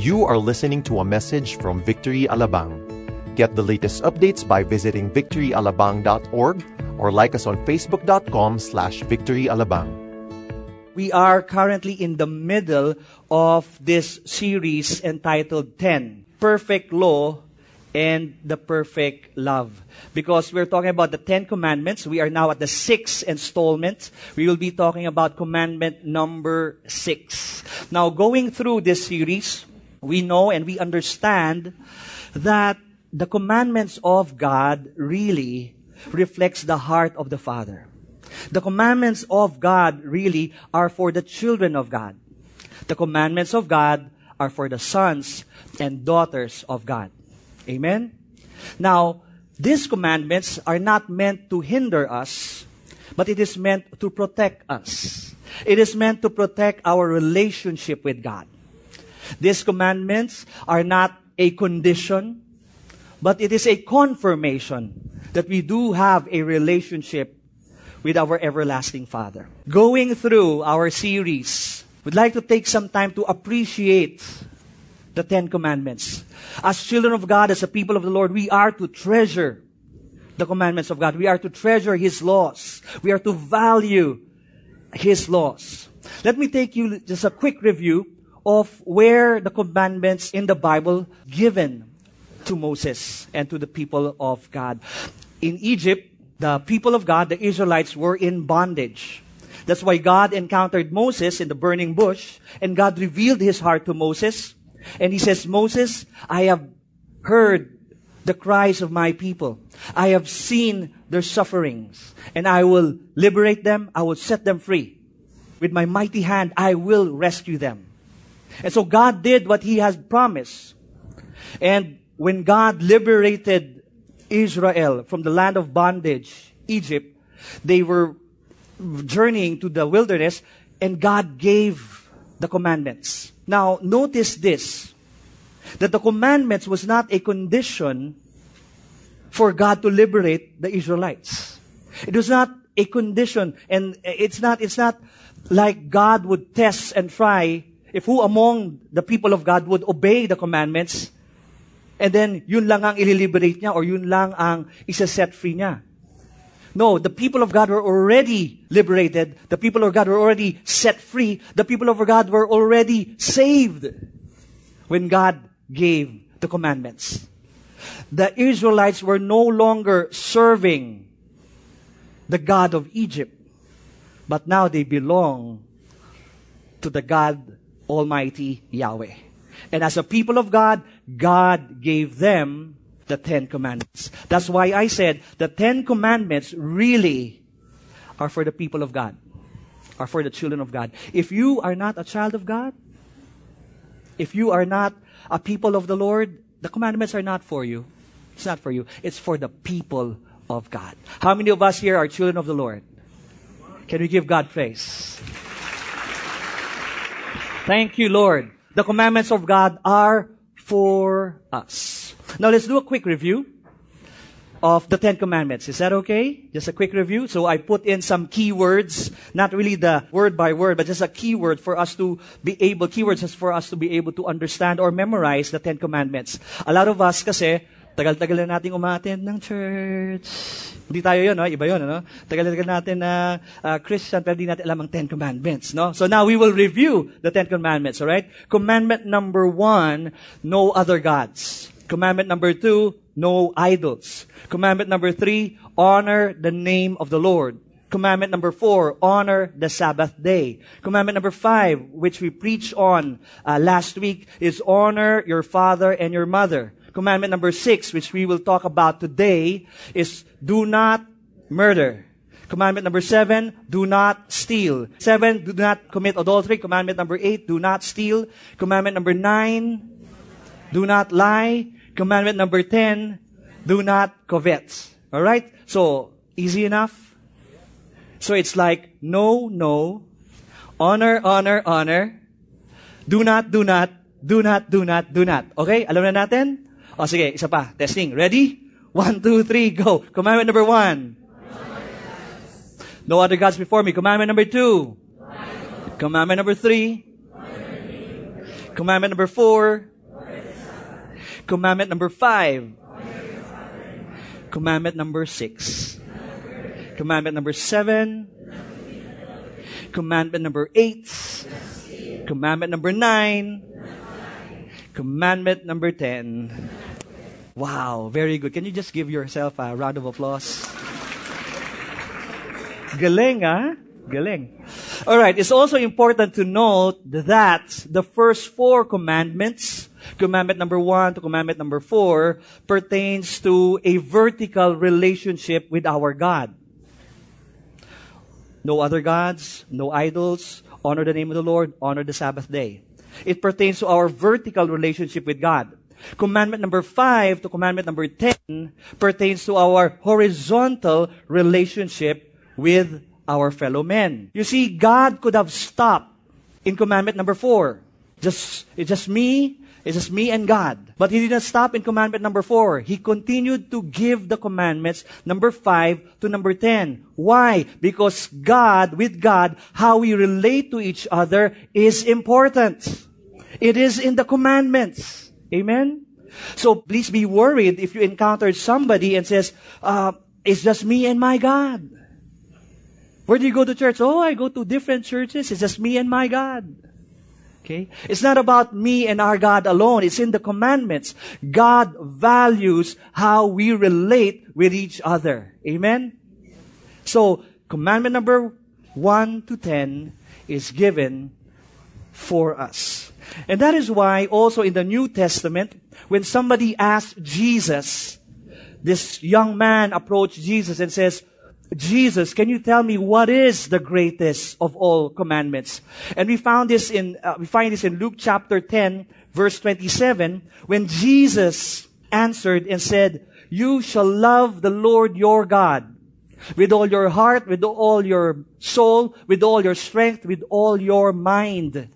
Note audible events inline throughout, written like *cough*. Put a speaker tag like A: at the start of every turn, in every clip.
A: You are listening to a message from Victory Alabang. Get the latest updates by visiting victoryalabang.org or like us on facebook.com slash victoryalabang.
B: We are currently in the middle of this series entitled 10 Perfect Law and the Perfect Love. Because we're talking about the Ten Commandments. We are now at the sixth installment. We will be talking about commandment number six. Now, going through this series, we know and we understand that the commandments of God really reflects the heart of the Father. The commandments of God really are for the children of God. The commandments of God are for the sons and daughters of God. Amen? Now, these commandments are not meant to hinder us, but it is meant to protect us. It is meant to protect our relationship with God. These commandments are not a condition, but it is a confirmation that we do have a relationship with our everlasting Father. Going through our series, we'd like to take some time to appreciate the Ten Commandments. As children of God, as a people of the Lord, we are to treasure the commandments of God. We are to treasure His laws. We are to value His laws. Let me take you just a quick review of where the commandments in the Bible given to Moses and to the people of God. In Egypt, the people of God, the Israelites, were in bondage. That's why God encountered Moses in the burning bush, and God revealed his heart to Moses. And he says, Moses, I have heard the cries of my people. I have seen their sufferings, and I will liberate them. I will set them free. With my mighty hand, I will rescue them. And so God did what He has promised. And when God liberated Israel from the land of bondage, Egypt, they were journeying to the wilderness and God gave the commandments. Now, notice this, that the commandments was not a condition for God to liberate the Israelites. It was not a condition and it's not, it's not like God would test and try if who among the people of God would obey the commandments, and then yun lang ang ililiberate niya or yun lang ang isa-set free niya. No, the people of God were already liberated. The people of God were already set free. The people of God were already saved when God gave the commandments. The Israelites were no longer serving the God of Egypt, but now they belong to the God Almighty Yahweh. And as a people of God, God gave them the Ten Commandments. That's why I said the Ten Commandments really are for the people of God, are for the children of God. If you are not a child of God, if you are not a people of the Lord, the commandments are not for you. It's not for you. It's for the people of God. How many of us here are children of the Lord? Can we give God praise? Thank you, Lord. The commandments of God are for us. Now let's do a quick review of the Ten Commandments. Is that okay? Just a quick review. So I put in some keywords, not really the word by word, but just a keyword for us to be able, keywords for us to be able to understand or memorize the Ten Commandments. A lot of us kasi, tagal-tagal na nating umattend ng church. Hindi tayo yun, no? Iba yun, no? Tagal-tagal natin na uh, Christian, pero hindi natin alam ang Ten Commandments, no? So now we will review the Ten Commandments, alright? Commandment number one, no other gods. Commandment number two, no idols. Commandment number three, honor the name of the Lord. Commandment number four, honor the Sabbath day. Commandment number five, which we preached on uh, last week, is honor your father and your mother. Commandment number six, which we will talk about today, is do not murder. Commandment number seven, do not steal. Seven, do not commit adultery. Commandment number eight, do not steal. Commandment number nine, do not lie. Commandment number ten, do not covet. Alright? So, easy enough? So it's like, no, no, honor, honor, honor, do not, do not, do not, do not, do not. Okay? Alam na natin? O sige, isa pa. Testing. Ready? One, two, three, go. Commandment number one. No other gods before me. Commandment number two. Commandment number three. Commandment number four. Commandment number five. Commandment number six. Commandment number seven. Commandment number eight. Commandment number nine. Commandment number ten. Wow, very good. Can you just give yourself a round of applause? Galing, ah? Galing. All right. It's also important to note that the first four commandments, commandment number one to commandment number four, pertains to a vertical relationship with our God. No other gods, no idols, honor the name of the Lord, honor the Sabbath day. It pertains to our vertical relationship with God. Commandment number five to commandment number ten pertains to our horizontal relationship with our fellow men. You see, God could have stopped in commandment number four. Just, it's just me, it's just me and God. But he didn't stop in commandment number four. He continued to give the commandments number five to number ten. Why? Because God, with God, how we relate to each other is important. It is in the commandments. Amen? So please be worried if you encounter somebody and says, uh, it's just me and my God. Where do you go to church? Oh, I go to different churches. It's just me and my God. Okay? It's not about me and our God alone. It's in the commandments. God values how we relate with each other. Amen? So, commandment number 1 to 10 is given for us. And that is why also in the New Testament, when somebody asked Jesus, this young man approached Jesus and says, Jesus, can you tell me what is the greatest of all commandments? And we found this in, uh, we find this in Luke chapter 10, verse 27, when Jesus answered and said, you shall love the Lord your God with all your heart, with all your soul, with all your strength, with all your mind.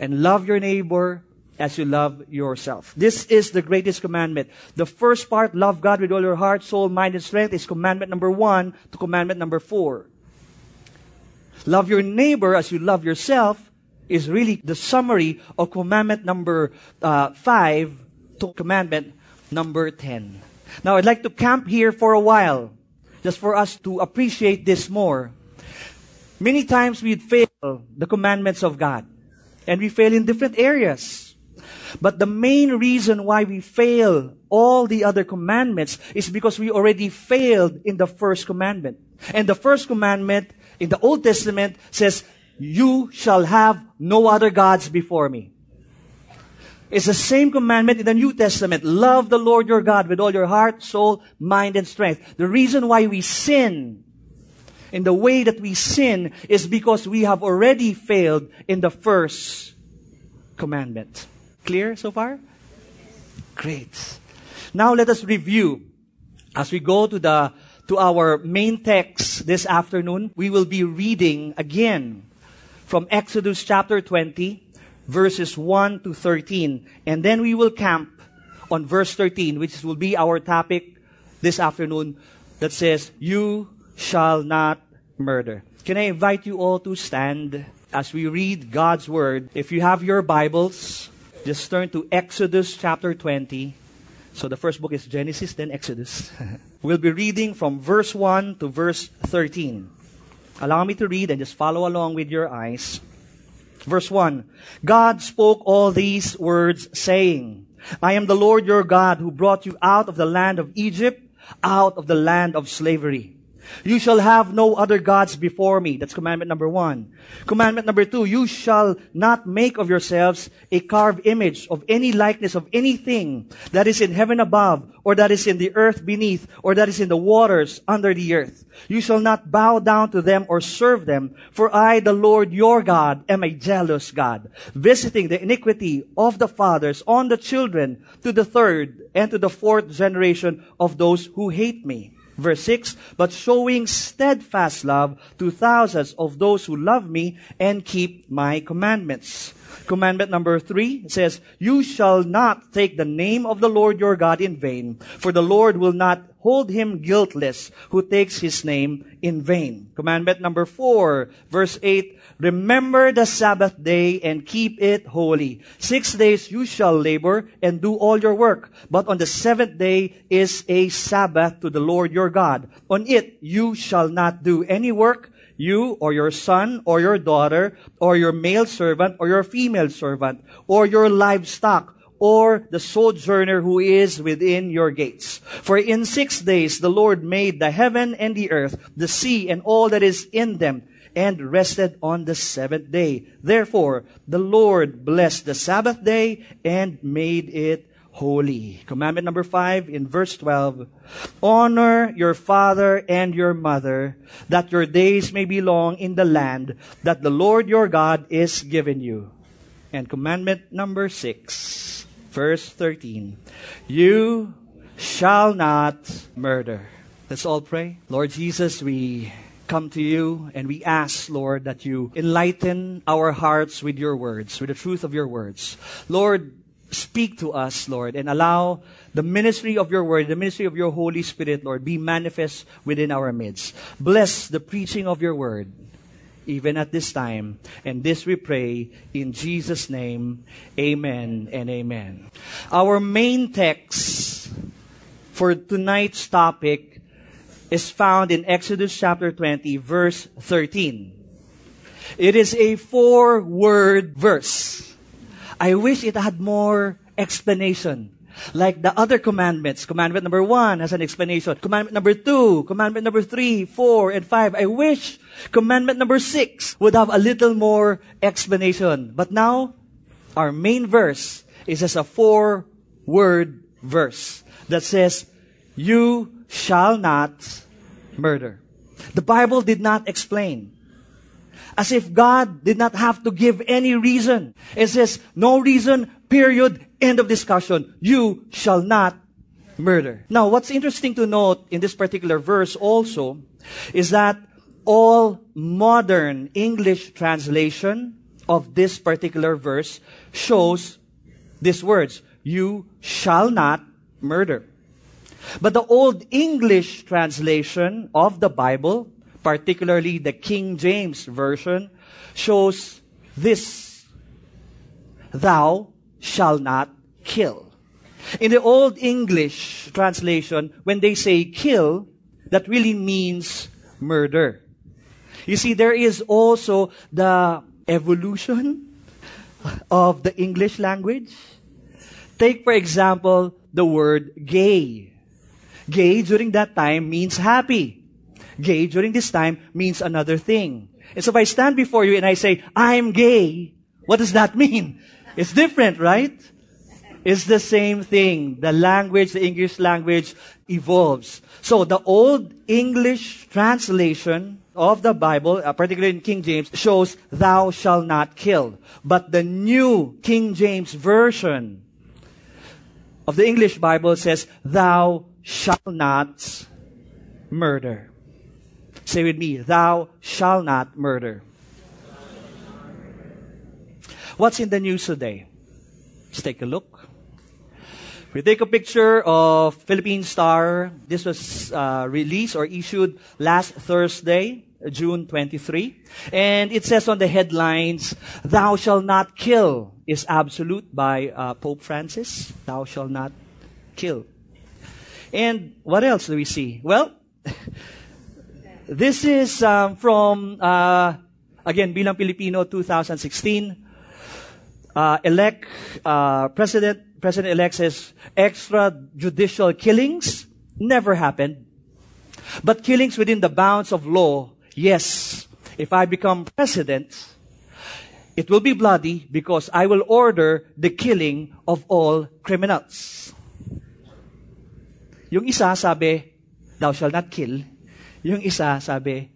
B: And love your neighbor as you love yourself. This is the greatest commandment. The first part, love God with all your heart, soul, mind, and strength, is commandment number one to commandment number four. Love your neighbor as you love yourself is really the summary of commandment number uh, five to commandment number ten. Now, I'd like to camp here for a while, just for us to appreciate this more. Many times we fail the commandments of God, and we fail in different areas. But the main reason why we fail all the other commandments is because we already failed in the first commandment. And the first commandment in the Old Testament says, you shall have no other gods before me. It's the same commandment in the New Testament. Love the Lord your God with all your heart, soul, mind, and strength. The reason why we sin in the way that we sin is because we have already failed in the first commandment. Clear so far? Great. Now let us review. As we go to the to our main text this afternoon, we will be reading again from Exodus chapter 20, verses 1 to 13. And then we will camp on verse 13, which will be our topic this afternoon that says, You shall not murder. Can I invite you all to stand as we read God's Word? If you have your Bibles, just turn to Exodus chapter 20. So the first book is Genesis, then Exodus. *laughs* we'll be reading from verse 1 to verse 13. Allow me to read and just follow along with your eyes. Verse 1. God spoke all these words saying, I am the Lord your God who brought you out of the land of Egypt, out of the land of slavery. You shall have no other gods before me. That's commandment number one. Commandment number two, you shall not make of yourselves a carved image of any likeness of anything that is in heaven above, or that is in the earth beneath, or that is in the waters under the earth. You shall not bow down to them or serve them, for I, the Lord your God, am a jealous God, visiting the iniquity of the fathers on the children to the third and to the fourth generation of those who hate me Verse 6, but showing steadfast love to thousands of those who love me and keep my commandments. Commandment number three says, You shall not take the name of the Lord your God in vain, for the Lord will not hold him guiltless who takes his name in vain. Commandment number four, verse 8, Remember the Sabbath day and keep it holy. Six days you shall labor and do all your work. But on the seventh day is a Sabbath to the Lord your God. On it you shall not do any work, you or your son or your daughter or your male servant or your female servant or your livestock or the sojourner who is within your gates. For in six days the Lord made the heaven and the earth, the sea and all that is in them and rested on the seventh day. Therefore, the Lord blessed the Sabbath day and made it holy. Commandment number five in verse 12. Honor your father and your mother, that your days may be long in the land that the Lord your God is giving you. And commandment number six, verse 13. You shall not murder. Let's all pray. Lord Jesus, we come to you and we ask, Lord, that you enlighten our hearts with your words, with the truth of your words. Lord, speak to us, Lord, and allow the ministry of your word, the ministry of your Holy Spirit, Lord, be manifest within our midst. Bless the preaching of your word, even at this time. And this we pray in Jesus' name. Amen and amen. Our main text for tonight's topic is found in Exodus chapter 20, verse 13. It is a four word verse. I wish it had more explanation. Like the other commandments. Commandment number one has an explanation. Commandment number two, commandment number three, four, and five. I wish commandment number six would have a little more explanation. But now, our main verse is just a four word verse that says, You shall not murder. The Bible did not explain. As if God did not have to give any reason. It says, no reason, period, end of discussion. You shall not murder. Now, what's interesting to note in this particular verse also is that all modern English translation of this particular verse shows these words, you shall not murder. But the Old English translation of the Bible, particularly the King James Version, shows this Thou shalt not kill. In the Old English translation, when they say kill, that really means murder. You see, there is also the evolution of the English language. Take, for example, the word gay. Gay during that time means happy. Gay during this time means another thing. And so if I stand before you and I say, I'm gay, what does that mean? It's different, right? It's the same thing. The language, the English language evolves. So the old English translation of the Bible, uh, particularly in King James, shows thou shalt not kill. But the new King James version of the English Bible says thou shall not murder. Say with me, thou shall not murder. What's in the news today? Let's take a look. We take a picture of Philippine Star. This was uh, released or issued last Thursday, June 23. And it says on the headlines, Thou shall not kill is absolute by uh, Pope Francis. Thou shall not kill. And what else do we see? Well, *laughs* this is um, from, uh, again, Bilang Pilipino 2016. Uh, elect, uh, President, President-elect says extrajudicial killings never happened. But killings within the bounds of law, yes. If I become president, it will be bloody because I will order the killing of all criminals. Yung isa sabi, thou shall not kill. Yung isa sabi,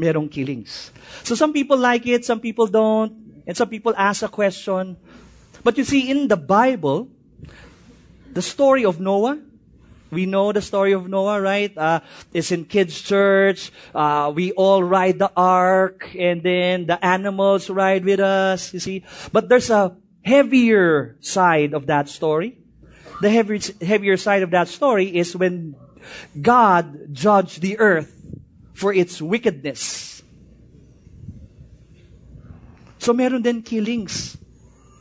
B: merong killings. So some people like it, some people don't, and some people ask a question. But you see, in the Bible, the story of Noah, we know the story of Noah, right? Uh, it's in kids' church. Uh, we all ride the ark, and then the animals ride with us, you see. But there's a heavier side of that story the heavier, heavier side of that story is when God judged the earth for its wickedness. So meron din killings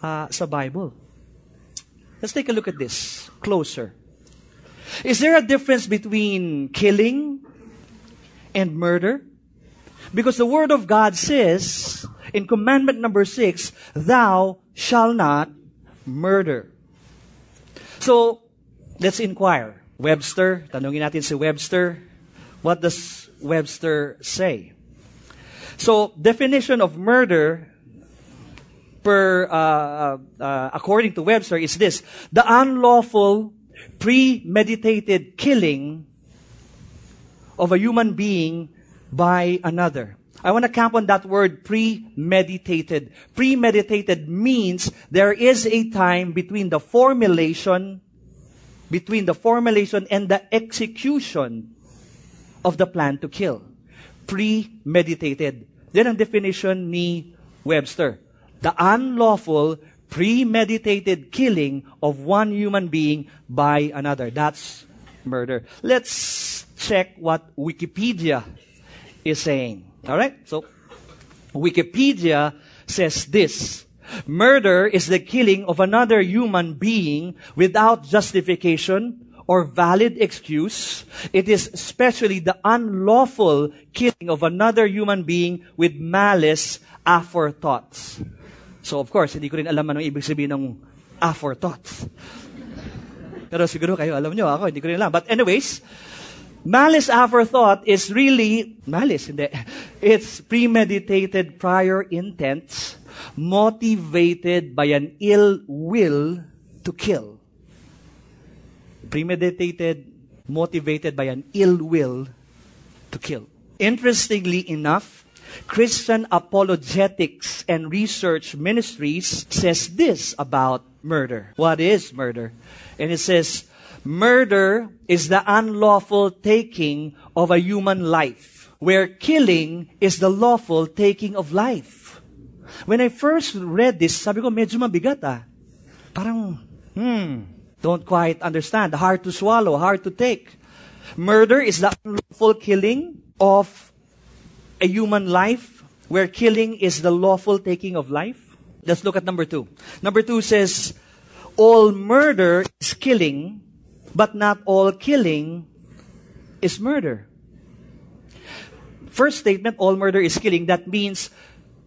B: uh, sa Bible. Let's take a look at this closer. Is there a difference between killing and murder? Because the Word of God says in commandment number six, thou shall not murder. So, let's inquire. Webster, tanungin natin si Webster, what does Webster say? So, definition of murder per uh, uh, uh, according to Webster is this: the unlawful, premeditated killing of a human being by another. I want to camp on that word premeditated. Premeditated means there is a time between the formulation, between the formulation and the execution of the plan to kill. Premeditated. Yan ang definition ni Webster. The unlawful, premeditated killing of one human being by another. That's murder. Let's check what Wikipedia is saying. Alright? So, Wikipedia says this. Murder is the killing of another human being without justification or valid excuse. It is especially the unlawful killing of another human being with malice aforethoughts. So of course, hindi ko rin alam anong ibig sabihin ng aforethoughts. Pero siguro kayo alam nyo, ako hindi ko rin alam. But anyways, Malice aforethought is really, malice, hindi. It's premeditated prior intent motivated by an ill will to kill. Premeditated, motivated by an ill will to kill. Interestingly enough, Christian apologetics and research ministries says this about murder. What is murder? And it says, Murder is the unlawful taking of a human life, where killing is the lawful taking of life. When I first read this, sabi ko, medyo mabigat ah. Parang, hmm, don't quite understand. Hard to swallow, hard to take. Murder is the unlawful killing of a human life, where killing is the lawful taking of life. Let's look at number two. Number two says, all murder is killing, but not all killing is murder. First statement, all murder is killing. That means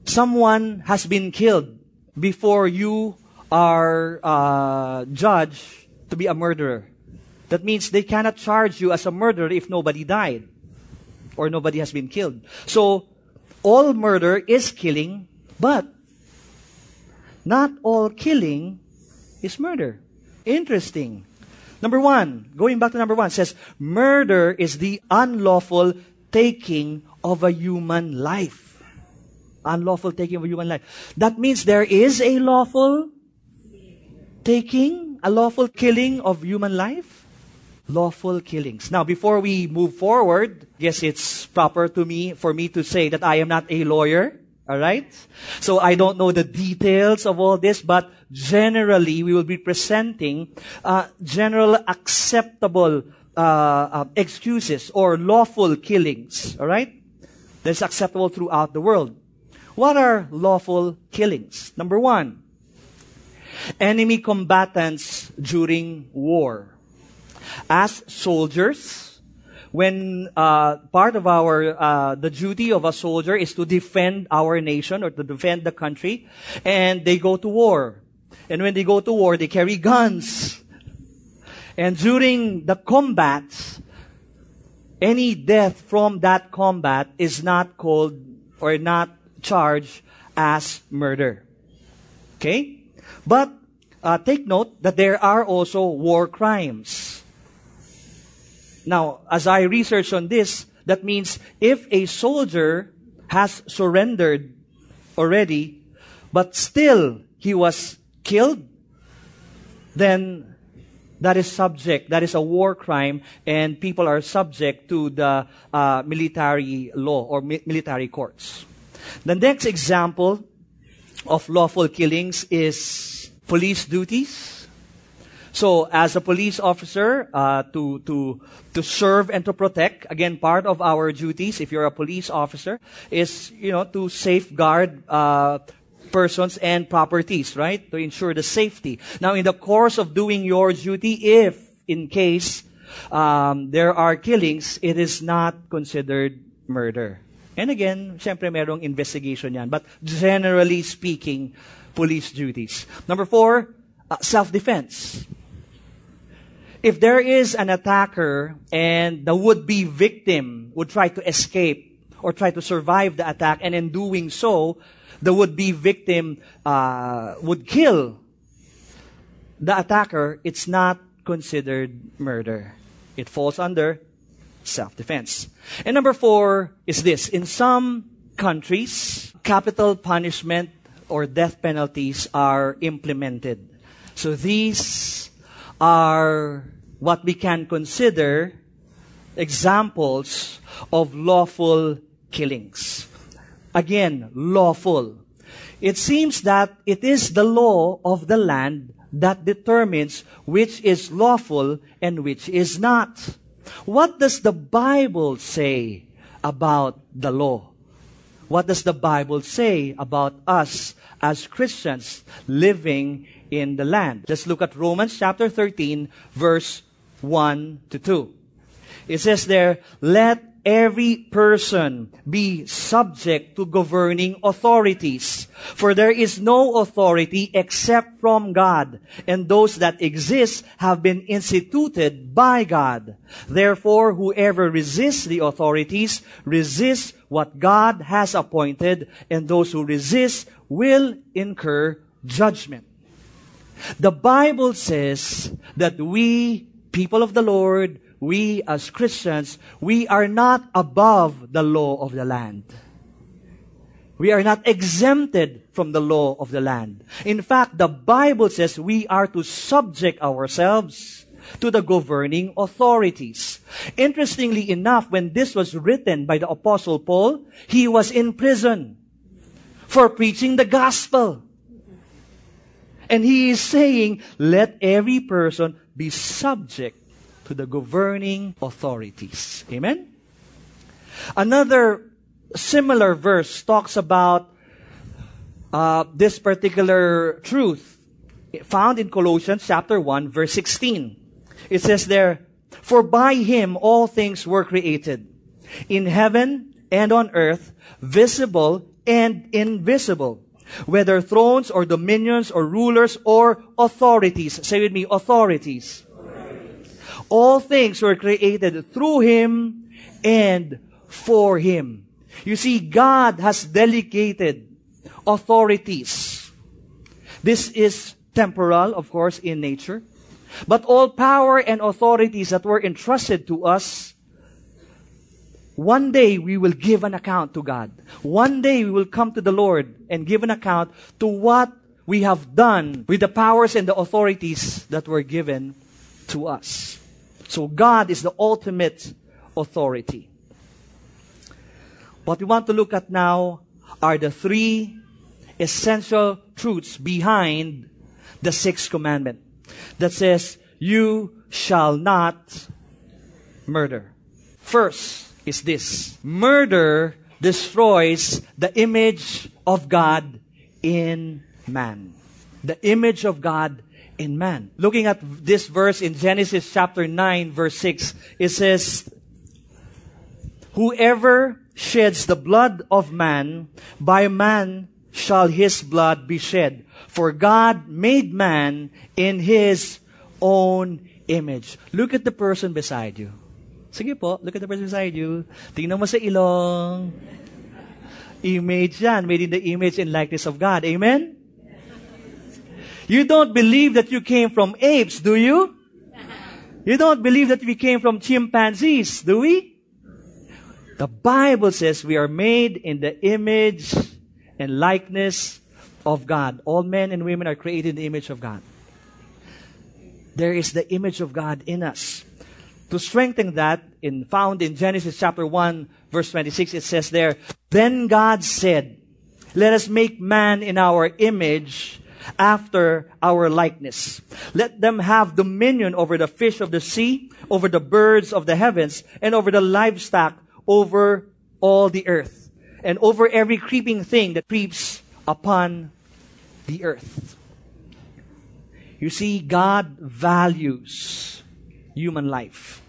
B: someone has been killed before you are uh, judged to be a murderer. That means they cannot charge you as a murderer if nobody died or nobody has been killed. So, all murder is killing, but not all killing is murder. Interesting. Number one, going back to number one, says murder is the unlawful taking of a human life. Unlawful taking of a human life. That means there is a lawful taking, a lawful killing of human life. Lawful killings. Now, before we move forward, yes, it's proper to me, for me to say that I am not a lawyer. Alright? So I don't know the details of all this, but generally we will be presenting uh, general acceptable uh, uh, excuses or lawful killings. Alright? That's acceptable throughout the world. What are lawful killings? Number one, enemy combatants during war. As soldiers, when uh, part of our uh, the duty of a soldier is to defend our nation or to defend the country, and they go to war. And when they go to war, they carry guns. And during the combats, any death from that combat is not called or not charged as murder. Okay? But uh, take note that there are also war crimes. Now, as I research on this, that means if a soldier has surrendered already, but still he was killed, then that is subject, that is a war crime, and people are subject to the uh, military law or mi- military courts. The next example of lawful killings is police duties. So, as a police officer, uh, to to to serve and to protect, again, part of our duties, if you're a police officer, is you know to safeguard uh, persons and properties, right? To ensure the safety. Now, in the course of doing your duty, if, in case, um, there are killings, it is not considered murder. And again, syempre merong investigation yan. But generally speaking, police duties. Number four, uh, self-defense. If there is an attacker and the would-be victim would try to escape or try to survive the attack, and in doing so, the would-be victim uh, would kill the attacker, it's not considered murder. It falls under self-defense. And number four is this. In some countries, capital punishment or death penalties are implemented. So these are what we can consider examples of lawful killings. Again, lawful. It seems that it is the law of the land that determines which is lawful and which is not. What does the Bible say about the law? What does the Bible say about us as Christians living in the land? Let's look at Romans chapter 13, verse 1 to 2. It says there, let every person be subject to governing authorities. For there is no authority except from God, and those that exist have been instituted by God. Therefore, whoever resists the authorities resists what God has appointed, and those who resist will incur judgment. The Bible says that we, people of the Lord, we as Christians, we are not above the law of the land. We are not exempted from the law of the land. In fact, the Bible says we are to subject ourselves to the governing authorities. Interestingly enough, when this was written by the apostle Paul, he was in prison for preaching the gospel. And he is saying, let every person be subject to the governing authorities. Amen? Another similar verse talks about uh, this particular truth found in Colossians chapter 1 verse 16. It says there, For by him all things were created, in heaven and on earth, visible and invisible, whether thrones or dominions or rulers or authorities. Say with me, authorities. All things were created through Him and for Him. You see, God has delegated authorities. This is temporal, of course, in nature. But all power and authorities that were entrusted to us, one day we will give an account to God. One day we will come to the Lord and give an account to what we have done with the powers and the authorities that were given to us. So God is the ultimate authority. What we want to look at now are the three essential truths behind the sixth commandment that says, You shall not murder. First is this murder destroys the image of God in man. The image of God in man. Looking at this verse in Genesis chapter 9 verse 6, it says, Whoever sheds the blood of man, by man shall his blood be shed. For God made man in his own image. Look at the person beside you. Sige po, look at the person beside you. Tingnan mo sa ilong. Image yan, made in the image and likeness of God. Amen? You don't believe that you came from apes, do you? You don't believe that we came from chimpanzees, do we? The Bible says we are made in the image and likeness of God. All men and women are created in the image of God. There is the image of God in us. To strengthen that, in found in Genesis chapter 1, verse 26, it says there, Then God said, Let us make man in our image after our likeness. Let them have dominion over the fish of the sea, over the birds of the heavens, and over the livestock, over all the earth, and over every creeping thing that creeps upon the earth. You see, God values human life.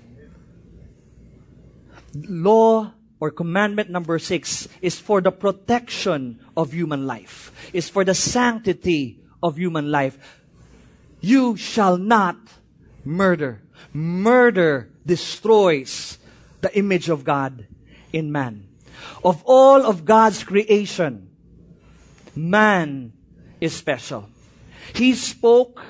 B: Law or commandment number six is for the protection of human life, is for the sanctity of human life. You shall not murder. Murder destroys the image of God in man. Of all of God's creation, man is special. He spoke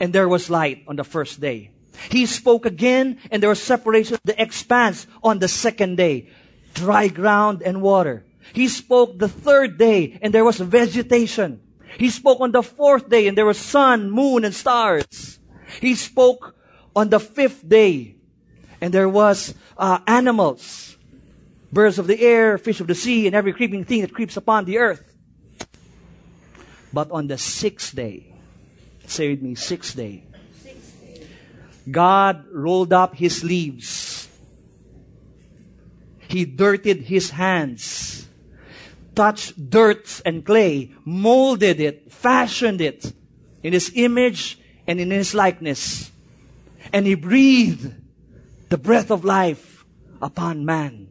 B: and there was light on the first day. He spoke again and there was separation, the expanse on the second day. Dry ground and water. He spoke the third day and there was vegetation. He spoke on the fourth day and there was sun, moon, and stars. He spoke on the fifth day and there was uh, animals, birds of the air, fish of the sea, and every creeping thing that creeps upon the earth. But on the sixth day, say with me, sixth day, God rolled up his sleeves. He dirtied his hands, touched dirt and clay, molded it, fashioned it in his image and in his likeness. And he breathed the breath of life upon man.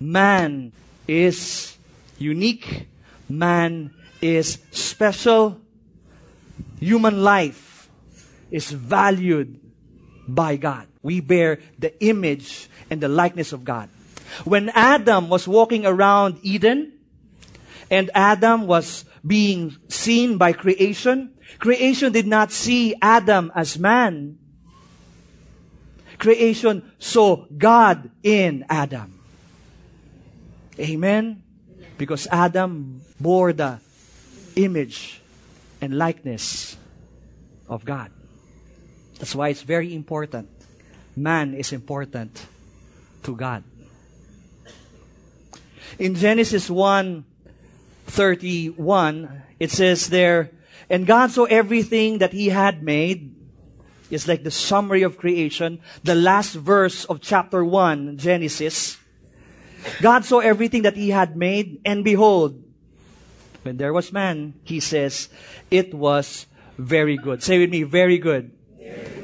B: Man is unique. Man is special. Human life is valued by God. We bear the image and the likeness of God. When Adam was walking around Eden and Adam was being seen by creation, creation did not see Adam as man. Creation saw God in Adam. Amen? Because Adam bore the image and likeness of God. That's why it's very important. Man is important to God. In Genesis 1 31, it says there, And God saw everything that He had made. It's like the summary of creation. The last verse of chapter 1, Genesis. God saw everything that He had made, and behold, when there was man, he says, it was very good. Say with me, very good.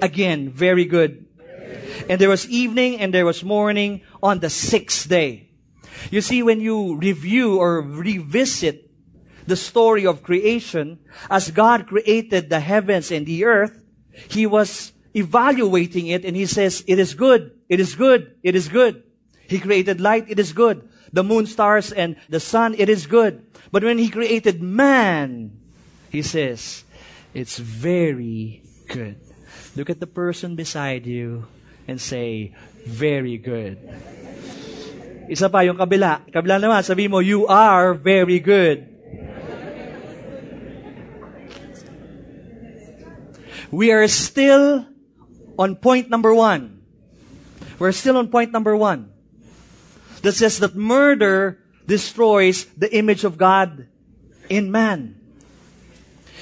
B: Again, very good. And there was evening and there was morning on the sixth day. You see, when you review or revisit the story of creation, as God created the heavens and the earth, He was evaluating it and He says, it is good, it is good, it is good. He created light, it is good. The moon, stars, and the sun, it is good. But when He created man, He says, it's very good. Look at the person beside you and say, very good. Isa pa, yung kabila. Kabila naman, sabi mo, you are very good. We are still on point number one. We're still on point number one. That says that murder destroys the image of God in man.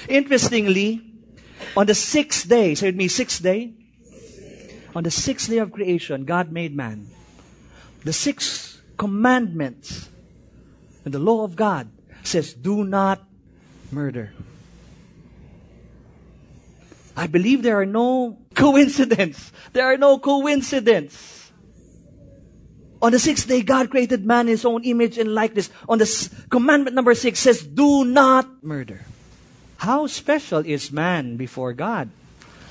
B: Interestingly, on the sixth day, say with me, sixth day? On the sixth day of creation, God made man. The sixth commandment and the law of God says, do not murder. I believe there are no coincidence. There are no coincidence on the sixth day, God created man in his own image and likeness. On the commandment number six says, do not murder. How special is man before God?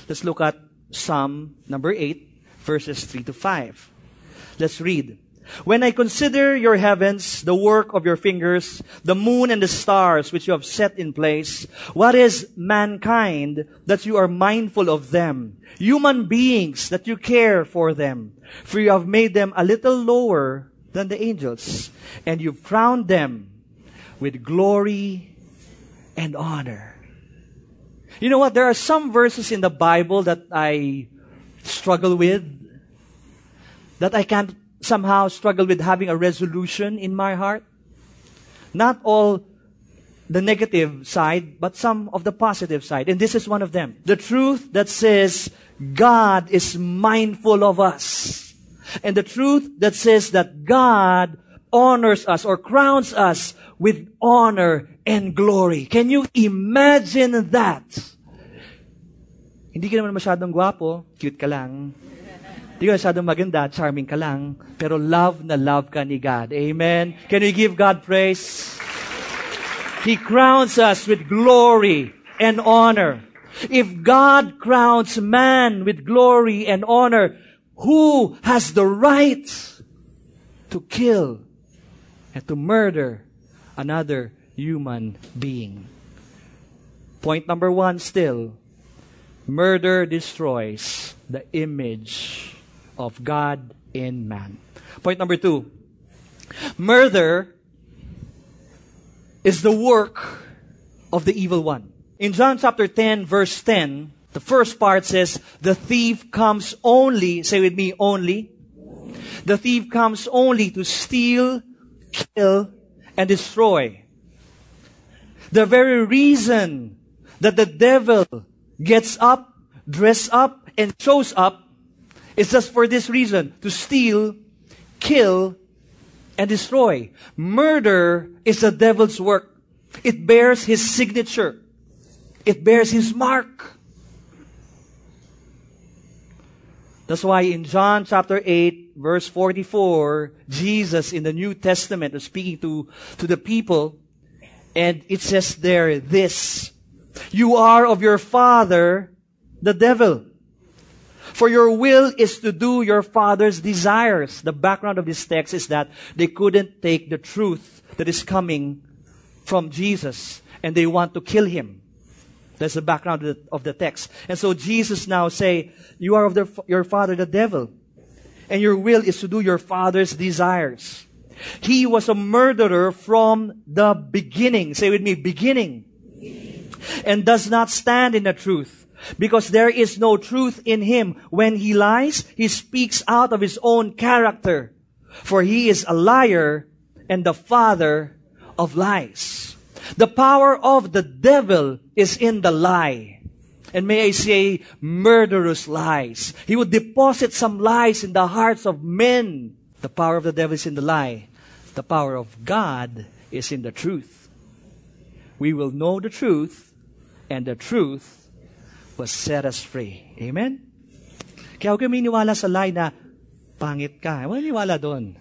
B: Let's look at Psalm number eight, verses three to five. Let's read. When I consider your heavens, the work of your fingers, the moon and the stars which you have set in place, what is mankind that you are mindful of them? Human beings that you care for them. For you have made them a little lower than the angels, and you've crowned them with glory and honor. You know what? There are some verses in the Bible that I struggle with, that I can't somehow struggle with having a resolution in my heart. Not all the negative side, but some of the positive side. And this is one of them. The truth that says God is mindful of us. And the truth that says that God honors us or crowns us with honor and glory. Can you imagine that? Hindi ka naman masyadong gwapo, cute ka lang. Hindi ka masyadong maganda, charming ka lang. Pero love na love ka ni God. Amen? Can we give God praise? He crowns us with glory and honor. If God crowns man with glory and honor, who has the right to kill and to murder another human being? Point number one still murder destroys the image of God in man. Point number two murder is the work of the evil one. In John chapter 10, verse 10, the first part says, The thief comes only, say with me, only. The thief comes only to steal, kill, and destroy. The very reason that the devil gets up, dress up, and shows up is just for this reason to steal, kill, and destroy. Murder is the devil's work. It bears his signature. It bears his mark. That's why in John chapter 8, verse 44, Jesus in the New Testament is speaking to, to the people, and it says there this You are of your father, the devil. For your will is to do your father's desires. The background of this text is that they couldn't take the truth that is coming from Jesus and they want to kill him. That's the background of the, of the text. And so Jesus now say, you are of the, your father, the devil. And your will is to do your father's desires. He was a murderer from the beginning. Say with me, beginning. And does not stand in the truth. Because there is no truth in him. When he lies, he speaks out of his own character. For he is a liar and the father of lies. The power of the devil is in the lie. And may I say, murderous lies. He would deposit some lies in the hearts of men. The power of the devil is in the lie. The power of God is in the truth. We will know the truth, and the truth will set us free. Amen? Kaya huwag kayo miniwala sa lie na, pangit ka. Huwag niwala doon.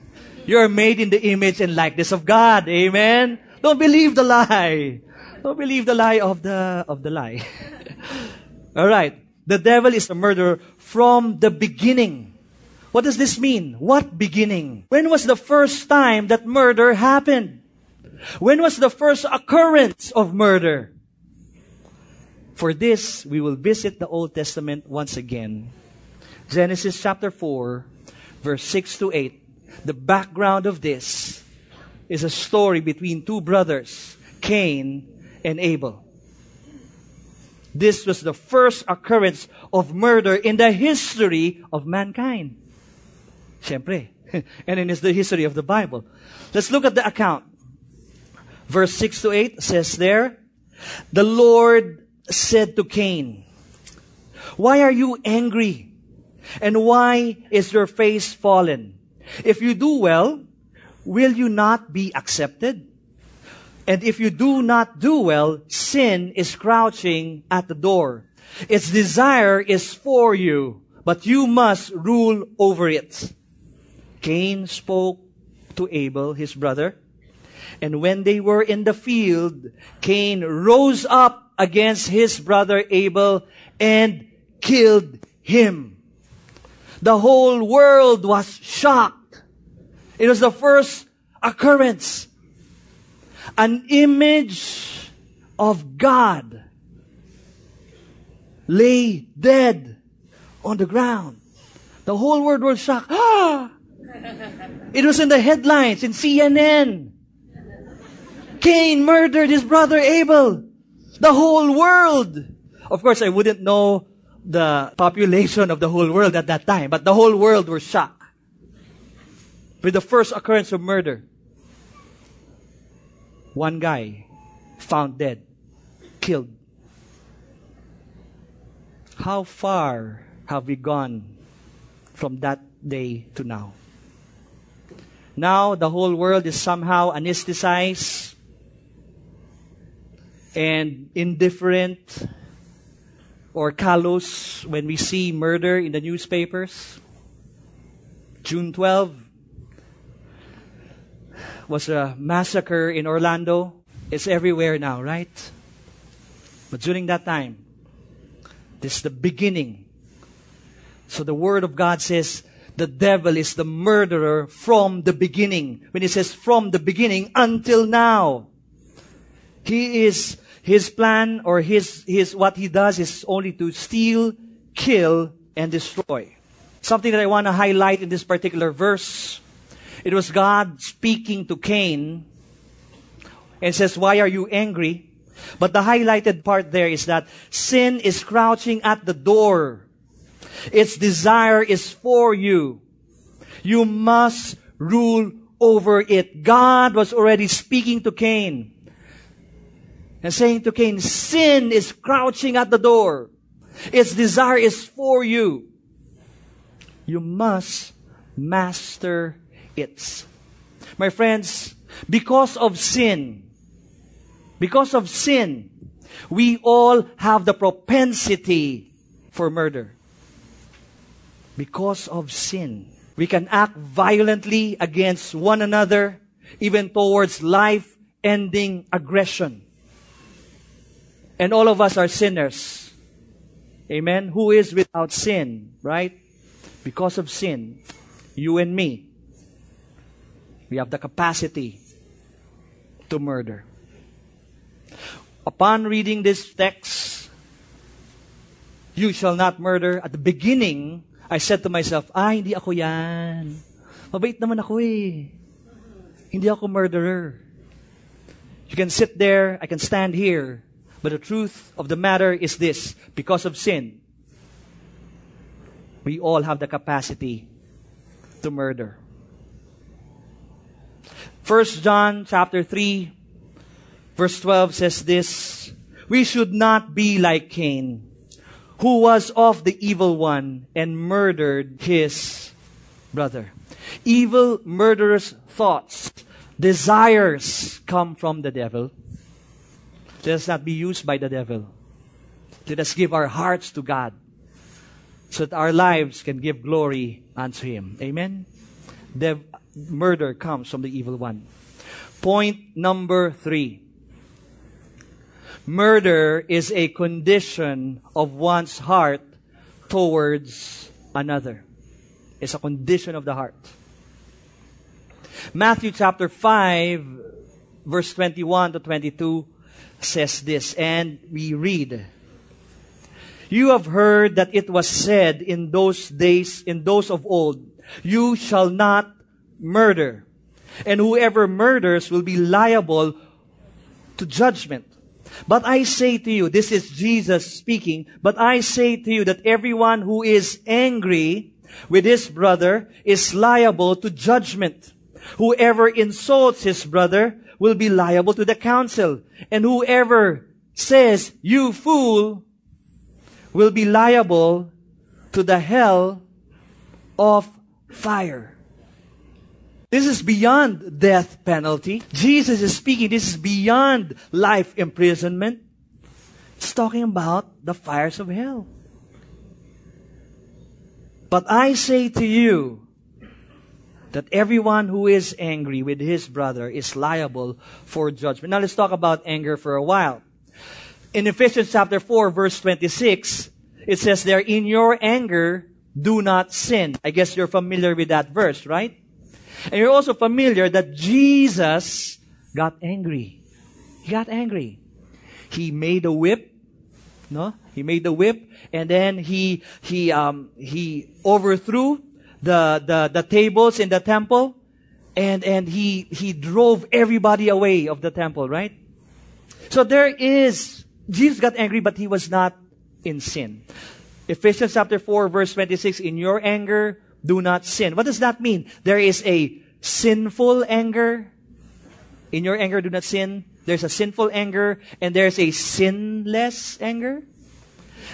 B: You are made in the image and likeness of God. Amen? Don't believe the lie. Don't believe the lie of the, of the lie. *laughs* All right. The devil is a murderer from the beginning. What does this mean? What beginning? When was the first time that murder happened? When was the first occurrence of murder? For this, we will visit the Old Testament once again. Genesis chapter 4, verse 6 to 8. The background of this is a story between two brothers, Cain and Abel. This was the first occurrence of murder in the history of mankind. Siyempre. *laughs* and in the history of the Bible. Let's look at the account. Verse 6 to 8 says there, The Lord said to Cain, Why are you angry? And why is your face fallen? If you do well, will you not be accepted? And if you do not do well, sin is crouching at the door. Its desire is for you, but you must rule over it. Cain spoke to Abel, his brother. And when they were in the field, Cain rose up against his brother Abel and killed him. The whole world was shocked. It was the first occurrence. An image of God lay dead on the ground. The whole world was shocked. Ah! *gasps* It was in the headlines in CNN. Cain murdered his brother Abel. The whole world. Of course, I wouldn't know the population of the whole world at that time, but the whole world were shocked with the first occurrence of murder. One guy found dead, killed. How far have we gone from that day to now? Now the whole world is somehow anesthetized and indifferent or callous when we see murder in the newspapers. June 12 was a massacre in Orlando. It's everywhere now, right? But during that time, this is the beginning. So the Word of God says, the devil is the murderer from the beginning. When it says from the beginning until now, he is, his plan or his, his, what he does is only to steal, kill, and destroy. Something that I want to highlight in this particular verse. It was God speaking to Cain and says, why are you angry? But the highlighted part there is that sin is crouching at the door. Its desire is for you. You must rule over it. God was already speaking to Cain and saying to Cain, sin is crouching at the door. Its desire is for you. You must master it. My friends, because of sin, because of sin, we all have the propensity for murder. Because of sin, we can act violently against one another, even towards life ending aggression. And all of us are sinners. Amen. Who is without sin, right? because of sin, you and me, we have the capacity to murder. Upon reading this text, you shall not murder. At the beginning, I said to myself, ah, hindi ako yan. Mabait naman ako eh. Hindi ako murderer. You can sit there, I can stand here. But the truth of the matter is this. Because of sin, we all have the capacity to murder. First John chapter 3 verse 12 says this, we should not be like Cain, who was of the evil one and murdered his brother. Evil, murderous thoughts, desires come from the devil. Let us not be used by the devil. Let us give our hearts to God so that our lives can give glory unto Him. Amen? The murder comes from the evil one. Point number three. Murder is a condition of one's heart towards another. It's a condition of the heart. Matthew chapter 5, verse 21 to 22 says this, and we read, you have heard that it was said in those days, in those of old, you shall not murder. And whoever murders will be liable to judgment. But I say to you, this is Jesus speaking, but I say to you that everyone who is angry with his brother is liable to judgment. Whoever insults his brother will be liable to the council. And whoever says, you fool, will be liable to the hell of fire. This is beyond death penalty. Jesus is speaking. This is beyond life imprisonment. It's talking about the fires of hell. But I say to you that everyone who is angry with his brother is liable for judgment. Now let's talk about anger for a while in Ephesians chapter 4 verse 26, it says there, in your anger, do not sin. I guess you're familiar with that verse, right? And you're also familiar that Jesus got angry. He got angry. He made a whip, no? He made the whip, and then he he um he overthrew the the the tables in the temple, and and he he drove everybody away of the temple, right? So there is Jesus got angry, but he was not in sin. Ephesians chapter 4 verse 26, in your anger, do not sin. What does that mean? There is a sinful anger. In your anger, do not sin. There's a sinful anger and there's a sinless anger.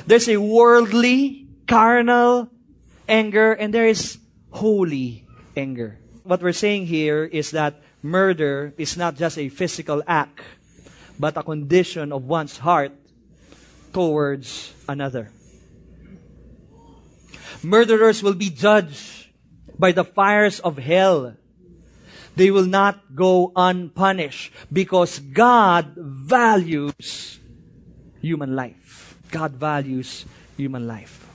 B: There's a worldly, carnal anger and there is holy anger. what we're saying here is that murder is not just a physical act, but a condition of one's heart towards another. Murderers will be judged by the fires of hell. They will not go unpunished because God values human life. God values human life.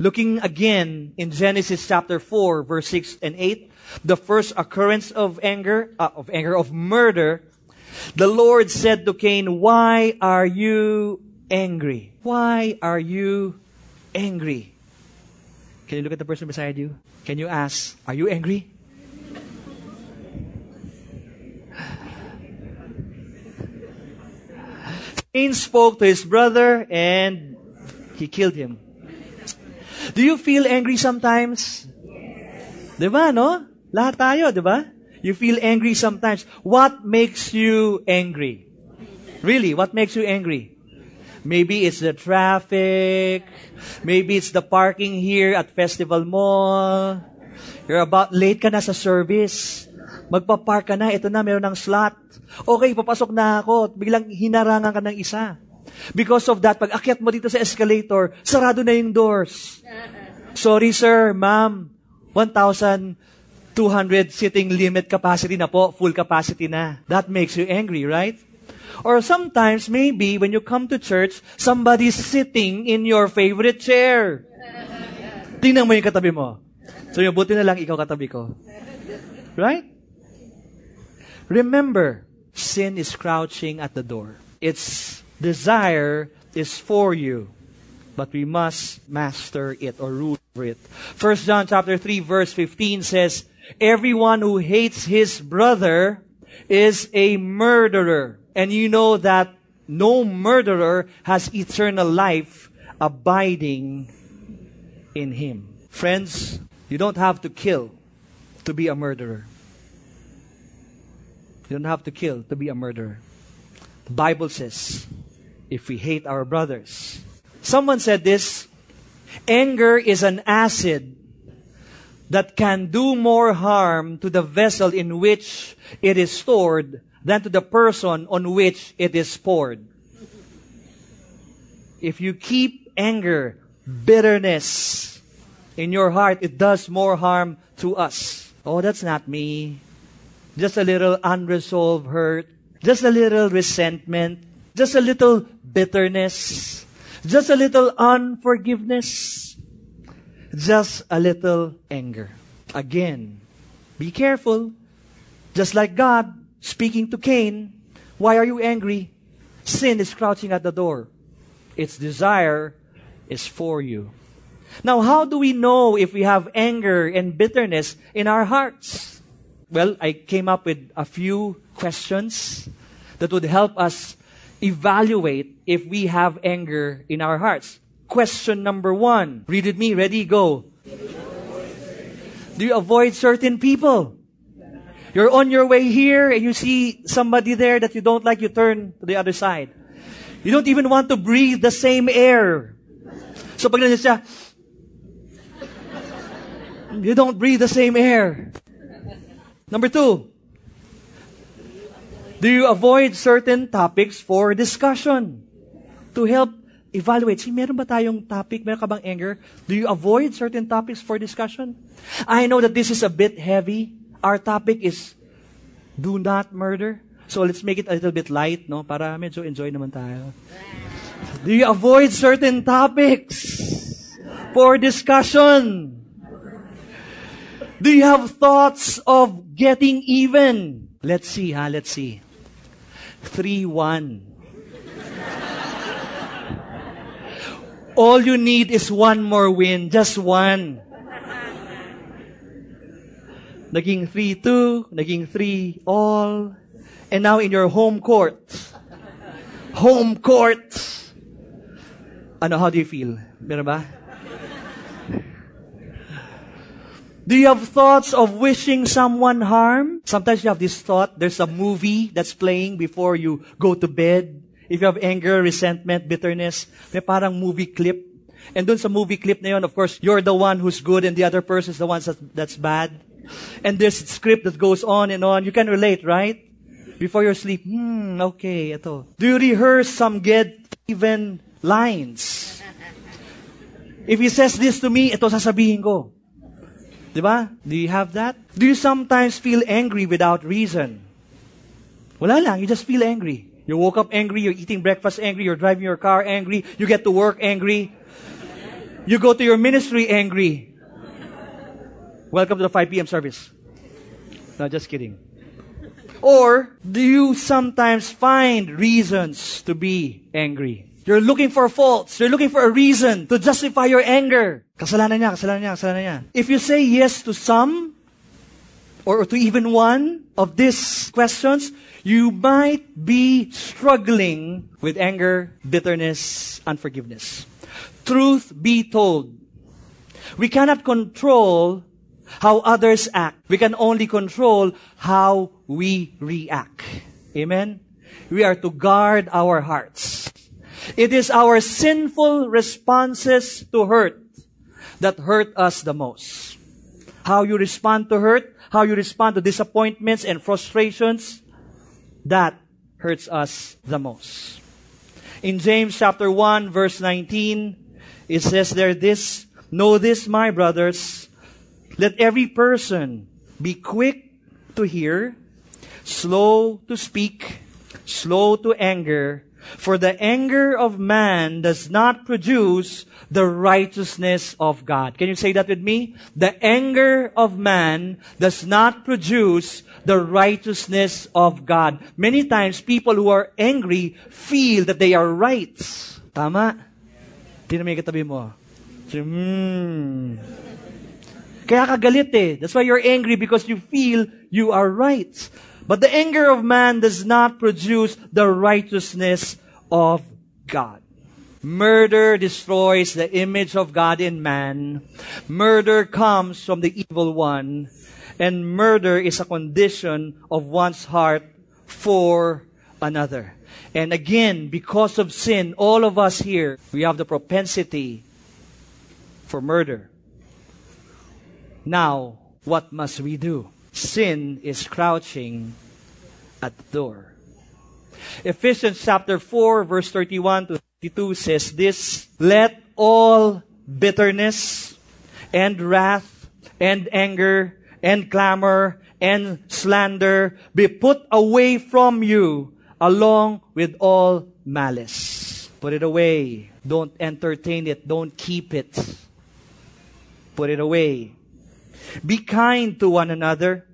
B: Looking again in Genesis chapter 4, verse 6 and 8, the first occurrence of anger, uh, of anger, of murder, the Lord said to Cain, Why are you angry? Why are you angry? Can you look at the person beside you? Can you ask, Are you angry? Cain spoke to his brother and he killed him. Do you feel angry sometimes? Diba, no? Lahat tayo, diba? You feel angry sometimes. What makes you angry? Really, what makes you angry? Maybe it's the traffic. Maybe it's the parking here at Festival Mall. You're about, late ka na sa service. Magpa-park ka na, ito na, meron ng slot. Okay, papasok na ako. Biglang hinarangan ka ng isa. Because of that, pag akyat mo dito sa escalator, sarado na yung doors. Sorry sir, ma'am, 1,200 sitting limit capacity na po, full capacity na. That makes you angry, right? Or sometimes, maybe, when you come to church, somebody's sitting in your favorite chair. Tingnan mo yung katabi mo. So, yung buti na lang ikaw katabi ko. Right? Remember, sin is crouching at the door. Its desire is for you, but we must master it or rule over it. First John chapter 3 verse 15 says, Everyone who hates his brother is a murderer. And you know that no murderer has eternal life abiding in him. Friends, you don't have to kill to be a murderer. You don't have to kill to be a murderer. The Bible says, if we hate our brothers. Someone said this, anger is an acid that can do more harm to the vessel in which it is stored than to the person on which it is poured. If you keep anger, bitterness in your heart, it does more harm to us. Oh, that's not me. Just a little unresolved hurt. Just a little resentment. Just a little bitterness. Just a little unforgiveness. Just a little anger. Again, be careful. Just like God speaking to Cain, why are you angry? Sin is crouching at the door. Its desire is for you. Now, how do we know if we have anger and bitterness in our hearts? Well, I came up with a few questions that would help us evaluate if we have anger in our hearts. Question number one. Read with me. Ready? Go. Do you avoid certain people? You're on your way here and you see somebody there that you don't like, you turn to the other side. You don't even want to breathe the same air. So pag siya, you don't breathe the same air. Number two, do you avoid certain topics for discussion? To help evaluate, see, meron ba tayong topic? Meron ka bang anger? Do you avoid certain topics for discussion? I know that this is a bit heavy. Our topic is do not murder. So let's make it a little bit light, no? Para medyo enjoy naman tayo. Do you avoid certain topics for discussion? Do you have thoughts of getting even? Let's see, ha? Let's see. 3-1. All you need is one more win. Just one. Naging 3-2, naging 3 all. And now in your home court. Home court. Ano, how do you feel? Meron ba? Do you have thoughts of wishing someone harm? Sometimes you have this thought, there's a movie that's playing before you go to bed. If you have anger, resentment, bitterness, may parang movie clip. And dun sa movie clip na yun, of course, you're the one who's good and the other person is the one that's, bad. And there's script that goes on and on. You can relate, right? Before you sleep, hmm, okay, ito. Do you rehearse some get even lines? If he says this to me, ito sasabihin ko. Do you have that? Do you sometimes feel angry without reason? Wala lang, you just feel angry. You woke up angry, you're eating breakfast angry, you're driving your car angry, you get to work angry, you go to your ministry angry. Welcome to the 5 p.m. service. No, just kidding. Or do you sometimes find reasons to be angry? You're looking for faults. You're looking for a reason to justify your anger. Kasalanan niya, kasalanan niya, kasalanan niya. If you say yes to some, or to even one of these questions, you might be struggling with anger, bitterness, unforgiveness. Truth be told, we cannot control how others act. We can only control how we react. Amen? We are to guard our hearts. It is our sinful responses to hurt that hurt us the most. How you respond to hurt, how you respond to disappointments and frustrations, that hurts us the most. In James chapter 1 verse 19, it says there this, Know this, my brothers, let every person be quick to hear, slow to speak, slow to anger, for the anger of man does not produce the righteousness of God. Can you say that with me? The anger of man does not produce the righteousness of God. Many times people who are angry feel that they are right. Tama? Sino may katabi mo? Hmm. Kaya ka galit eh. That's why you're angry because you feel you are right. But the anger of man does not produce the righteousness of God. Murder destroys the image of God in man. Murder comes from the evil one. And murder is a condition of one's heart for another. And again, because of sin, all of us here, we have the propensity for murder. Now, what must we do? Sin is crouching at the door. Ephesians chapter 4 verse 31 to 32 says this, Let all bitterness and wrath and anger and clamor and slander be put away from you along with all malice. Put it away. Don't entertain it. Don't keep it. Put it away. Be kind to one another,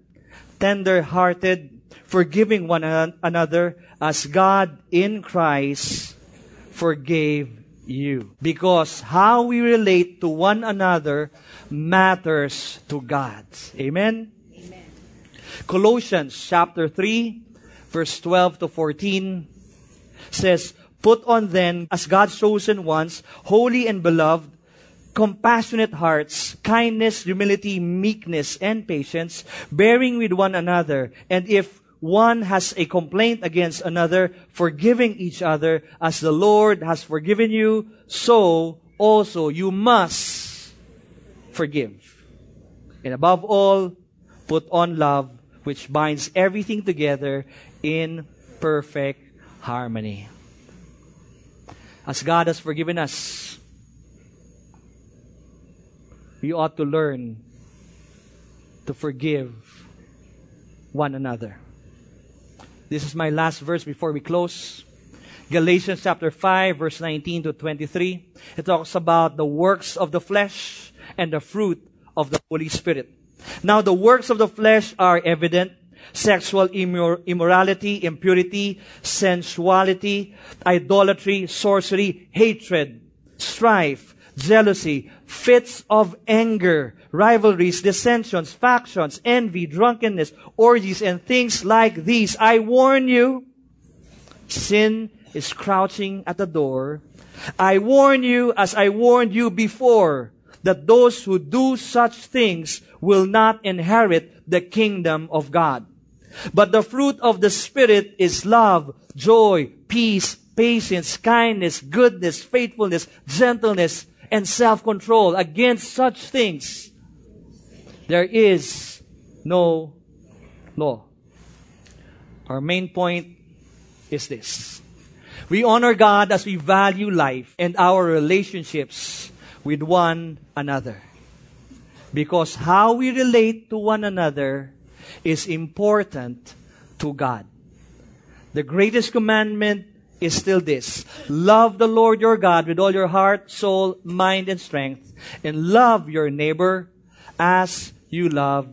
B: tender hearted, forgiving one another as God in Christ forgave you. Because how we relate to one another matters to God. Amen? Amen. Colossians chapter 3, verse 12 to 14 says, Put on then, as God's chosen ones, holy and beloved, compassionate hearts, kindness, humility, meekness, and patience, bearing with one another, and if one has a complaint against another, forgiving each other, as the Lord has forgiven you, so also you must forgive. And above all, put on love, which binds everything together in perfect harmony. As God has forgiven us, we ought to learn to forgive one another. This is my last verse before we close. Galatians chapter 5 verse 19 to 23. It talks about the works of the flesh and the fruit of the Holy Spirit. Now the works of the flesh are evident. Sexual immor- immorality, impurity, sensuality, idolatry, sorcery, hatred, strife, jealousy, fits of anger, rivalries, dissensions, factions, envy, drunkenness, orgies, and things like these. I warn you, sin is crouching at the door. I warn you, as I warned you before, that those who do such things will not inherit the kingdom of God. But the fruit of the Spirit is love, joy, peace, patience, kindness, goodness, faithfulness, gentleness, and self-control. Against such things, there is no law. Our main point is this. We honor God as we value life and our relationships with one another. Because how we relate to one another is important to God. The greatest commandment is still this. Love the Lord your God with all your heart, soul, mind, and strength, and love your neighbor as you love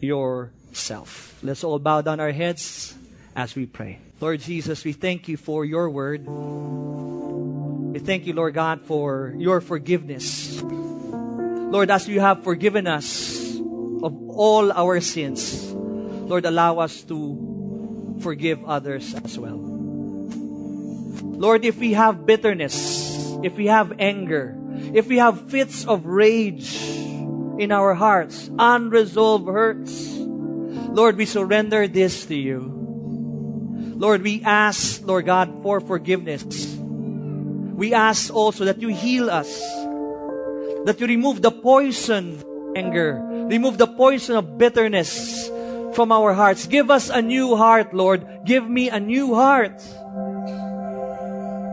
B: yourself. Let's all bow down our heads as we pray. Lord Jesus, we thank you for your word. We thank you, Lord God, for your forgiveness. Lord, as you have forgiven us of all our sins, Lord, allow us to forgive others as well. Lord, if we have bitterness, if we have anger, if we have fits of rage in our hearts, unresolved hurts, Lord, we surrender this to you. Lord, we ask, Lord God, for forgiveness. We ask also that you heal us, that you remove the poison anger, remove the poison of bitterness from our hearts. Give us a new heart, Lord. Give me a new heart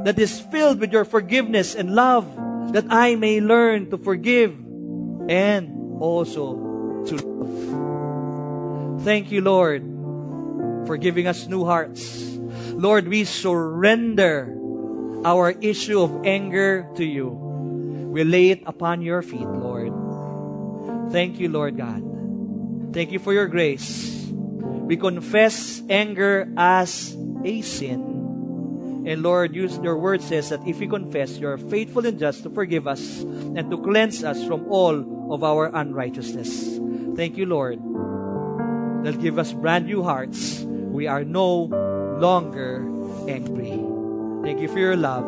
B: that is filled with your forgiveness and love, that I may learn to forgive and also to love. Thank you, Lord, for giving us new hearts. Lord, we surrender our issue of anger to you. We lay it upon your feet, Lord. Thank you, Lord God. Thank you for your grace. We confess anger as a sin and Lord, use, your word says that if we confess, you are faithful and just to forgive us and to cleanse us from all of our unrighteousness. Thank you, Lord. That give us brand new hearts. We are no longer angry. Thank you for your love.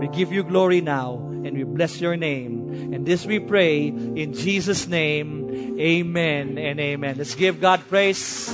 B: We give you glory now and we bless your name. And this we pray in Jesus' name. Amen and amen. Let's give God praise.